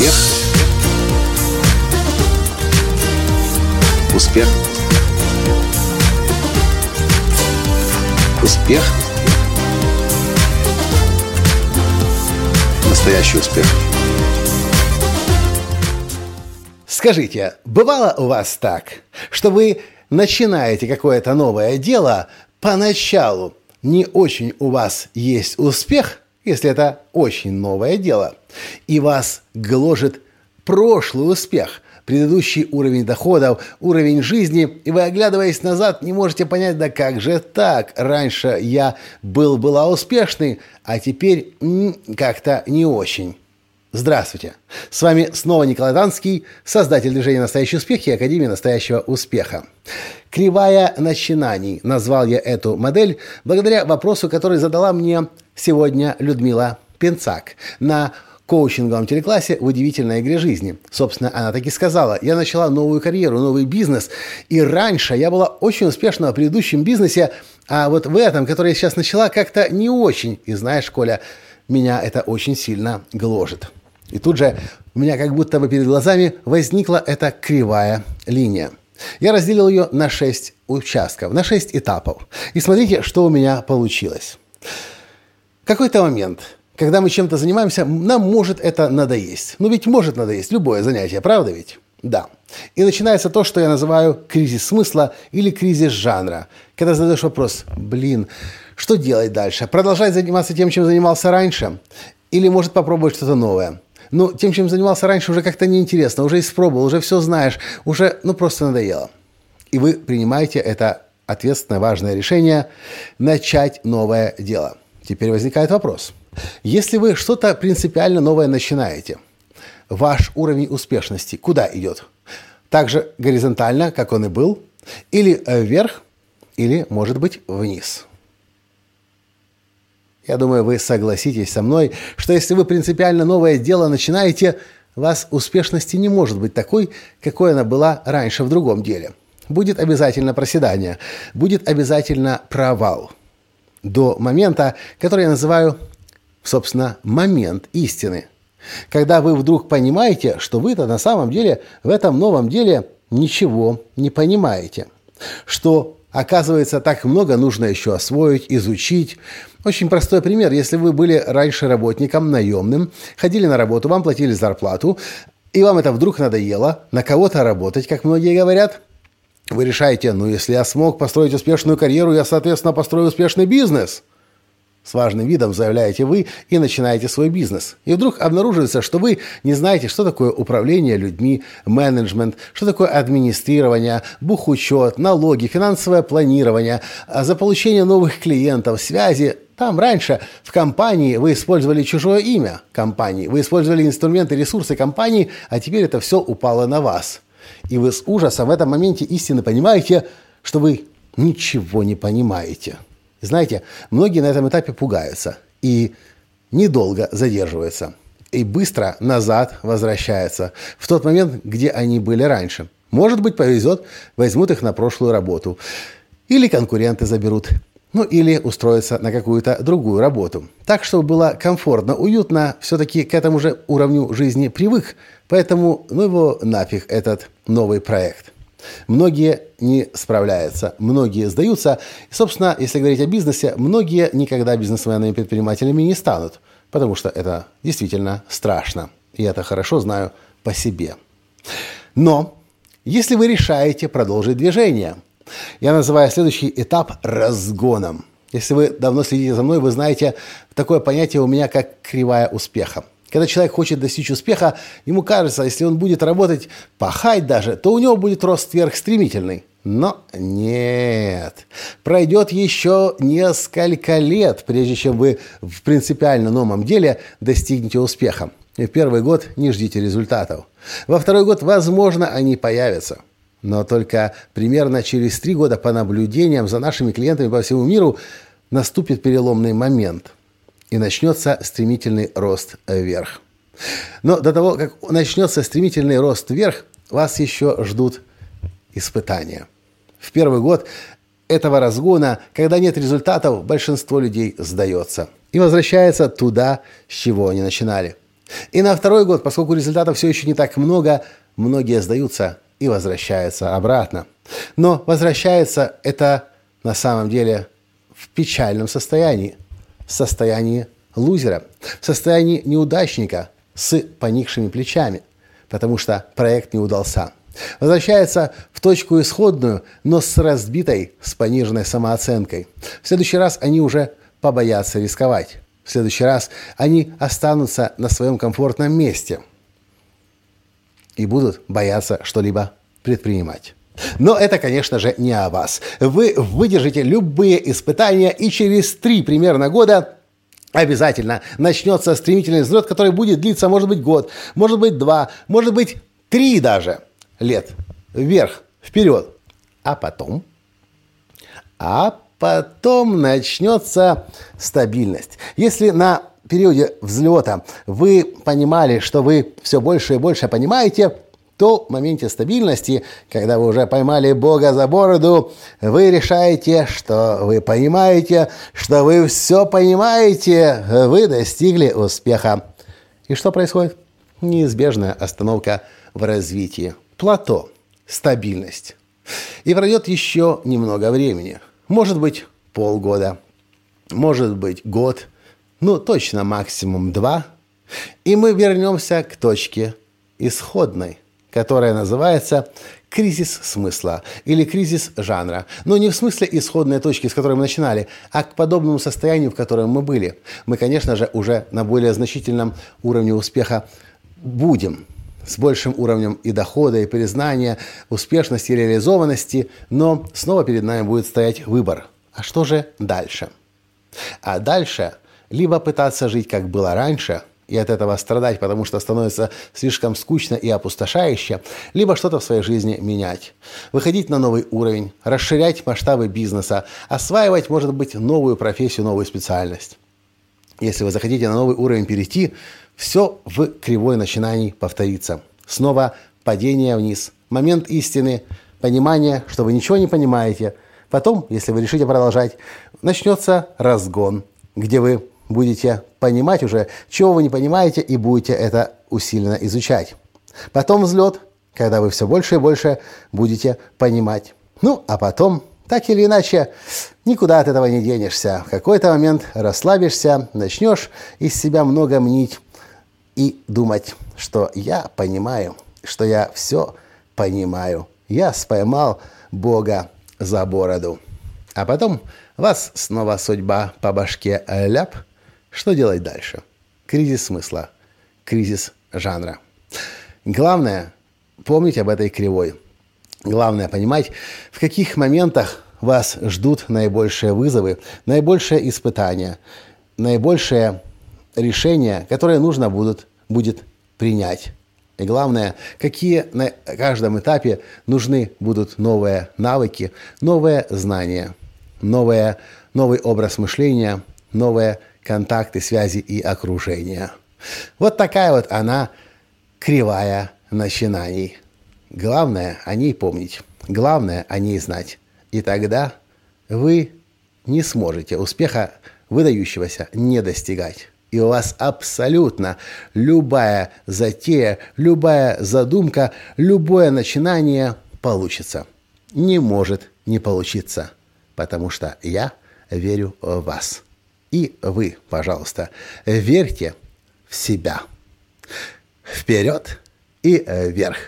Успех. Успех. Успех. Настоящий успех. Скажите, бывало у вас так, что вы начинаете какое-то новое дело, поначалу не очень у вас есть успех, если это очень новое дело, и вас гложет прошлый успех, предыдущий уровень доходов, уровень жизни, и вы, оглядываясь назад, не можете понять, да как же так, раньше я был, была успешный, а теперь как-то не очень. Здравствуйте! С вами снова Николай Данский, создатель движения «Настоящий успех» и Академии «Настоящего успеха». «Кривая начинаний» назвал я эту модель благодаря вопросу, который задала мне сегодня Людмила Пенцак на коучинговом телеклассе в удивительной игре жизни. Собственно, она так и сказала. Я начала новую карьеру, новый бизнес. И раньше я была очень успешна в предыдущем бизнесе, а вот в этом, который я сейчас начала, как-то не очень. И знаешь, Коля, меня это очень сильно гложет. И тут же у меня как будто бы перед глазами возникла эта кривая линия. Я разделил ее на 6 участков, на 6 этапов. И смотрите, что у меня получилось. Какой-то момент, когда мы чем-то занимаемся, нам может это надоесть. Ну ведь может надоесть любое занятие, правда ведь? Да. И начинается то, что я называю кризис смысла или кризис жанра. Когда задаешь вопрос, блин, что делать дальше? Продолжать заниматься тем, чем занимался раньше? Или может попробовать что-то новое? Ну, тем, чем занимался раньше, уже как-то неинтересно, уже испробовал, уже все знаешь, уже, ну, просто надоело. И вы принимаете это ответственное, важное решение начать новое дело. Теперь возникает вопрос. Если вы что-то принципиально новое начинаете, ваш уровень успешности куда идет? Также горизонтально, как он и был, или вверх, или, может быть, вниз – я думаю, вы согласитесь со мной, что если вы принципиально новое дело начинаете, вас успешности не может быть такой, какой она была раньше в другом деле. Будет обязательно проседание, будет обязательно провал. До момента, который я называю, собственно, момент истины. Когда вы вдруг понимаете, что вы-то на самом деле в этом новом деле ничего не понимаете. Что Оказывается, так много нужно еще освоить, изучить. Очень простой пример. Если вы были раньше работником наемным, ходили на работу, вам платили зарплату, и вам это вдруг надоело, на кого-то работать, как многие говорят, вы решаете, ну, если я смог построить успешную карьеру, я, соответственно, построю успешный бизнес – с важным видом заявляете вы и начинаете свой бизнес. И вдруг обнаруживается, что вы не знаете, что такое управление людьми, менеджмент, что такое администрирование, бухучет, налоги, финансовое планирование, а за получение новых клиентов, связи. Там раньше в компании вы использовали чужое имя компании, вы использовали инструменты, ресурсы компании, а теперь это все упало на вас. И вы с ужасом в этом моменте истины понимаете, что вы ничего не понимаете. Знаете, многие на этом этапе пугаются и недолго задерживаются. И быстро назад возвращаются в тот момент, где они были раньше. Может быть, повезет, возьмут их на прошлую работу. Или конкуренты заберут. Ну, или устроиться на какую-то другую работу. Так, чтобы было комфортно, уютно, все-таки к этому же уровню жизни привык. Поэтому, ну его нафиг, этот новый проект. Многие не справляются, многие сдаются. И, собственно, если говорить о бизнесе, многие никогда бизнесменами и предпринимателями не станут, потому что это действительно страшно. И это хорошо знаю по себе. Но если вы решаете продолжить движение, я называю следующий этап разгоном. Если вы давно следите за мной, вы знаете такое понятие у меня, как кривая успеха. Когда человек хочет достичь успеха, ему кажется, если он будет работать, пахать даже, то у него будет рост вверх стремительный. Но нет. Пройдет еще несколько лет, прежде чем вы в принципиально новом деле достигнете успеха. И в первый год не ждите результатов. Во второй год, возможно, они появятся. Но только примерно через три года по наблюдениям за нашими клиентами по всему миру наступит переломный момент – и начнется стремительный рост вверх. Но до того, как начнется стремительный рост вверх, вас еще ждут испытания. В первый год этого разгона, когда нет результатов, большинство людей сдается и возвращается туда, с чего они начинали. И на второй год, поскольку результатов все еще не так много, многие сдаются и возвращаются обратно. Но возвращается это на самом деле в печальном состоянии, в состоянии лузера, в состоянии неудачника с поникшими плечами, потому что проект не удался. Возвращается в точку исходную, но с разбитой, с пониженной самооценкой. В следующий раз они уже побоятся рисковать. В следующий раз они останутся на своем комфортном месте и будут бояться что-либо предпринимать. Но это, конечно же, не о вас. Вы выдержите любые испытания, и через три примерно года обязательно начнется стремительный взлет, который будет длиться, может быть, год, может быть, два, может быть, три даже лет. Вверх, вперед. А потом? А потом начнется стабильность. Если на периоде взлета вы понимали, что вы все больше и больше понимаете, то в моменте стабильности, когда вы уже поймали Бога за бороду, вы решаете, что вы понимаете, что вы все понимаете, вы достигли успеха. И что происходит? Неизбежная остановка в развитии. Плато, стабильность. И пройдет еще немного времени. Может быть, полгода, может быть, год, ну, точно максимум два. И мы вернемся к точке исходной – которая называется кризис смысла или кризис жанра. Но не в смысле исходной точки, с которой мы начинали, а к подобному состоянию, в котором мы были. Мы, конечно же, уже на более значительном уровне успеха будем с большим уровнем и дохода, и признания, успешности, и реализованности, но снова перед нами будет стоять выбор. А что же дальше? А дальше либо пытаться жить, как было раньше – и от этого страдать, потому что становится слишком скучно и опустошающе, либо что-то в своей жизни менять. Выходить на новый уровень, расширять масштабы бизнеса, осваивать, может быть, новую профессию, новую специальность. Если вы захотите на новый уровень перейти, все в кривой начинаний повторится. Снова падение вниз, момент истины, понимание, что вы ничего не понимаете. Потом, если вы решите продолжать, начнется разгон, где вы будете понимать уже, чего вы не понимаете, и будете это усиленно изучать. Потом взлет, когда вы все больше и больше будете понимать. Ну, а потом, так или иначе, никуда от этого не денешься. В какой-то момент расслабишься, начнешь из себя много мнить и думать, что я понимаю, что я все понимаю. Я споймал Бога за бороду. А потом вас снова судьба по башке ляп – что делать дальше? Кризис смысла, кризис жанра. Главное помнить об этой кривой. Главное понимать, в каких моментах вас ждут наибольшие вызовы, наибольшие испытания, наибольшие решения, которые нужно будут, будет принять. И главное, какие на каждом этапе нужны будут новые навыки, новые знания, новые, новый образ мышления, новые контакты, связи и окружения. Вот такая вот она кривая начинаний. Главное о ней помнить, главное о ней знать. И тогда вы не сможете успеха выдающегося не достигать. И у вас абсолютно любая затея, любая задумка, любое начинание получится. Не может не получиться, потому что я верю в вас. И вы, пожалуйста, верьте в себя. Вперед и вверх.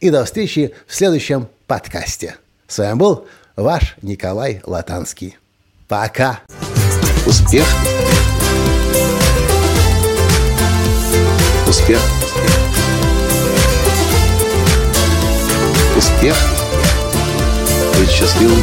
И до встречи в следующем подкасте. С вами был ваш Николай Латанский. Пока. Успех. Успех. Успех. Быть счастливым,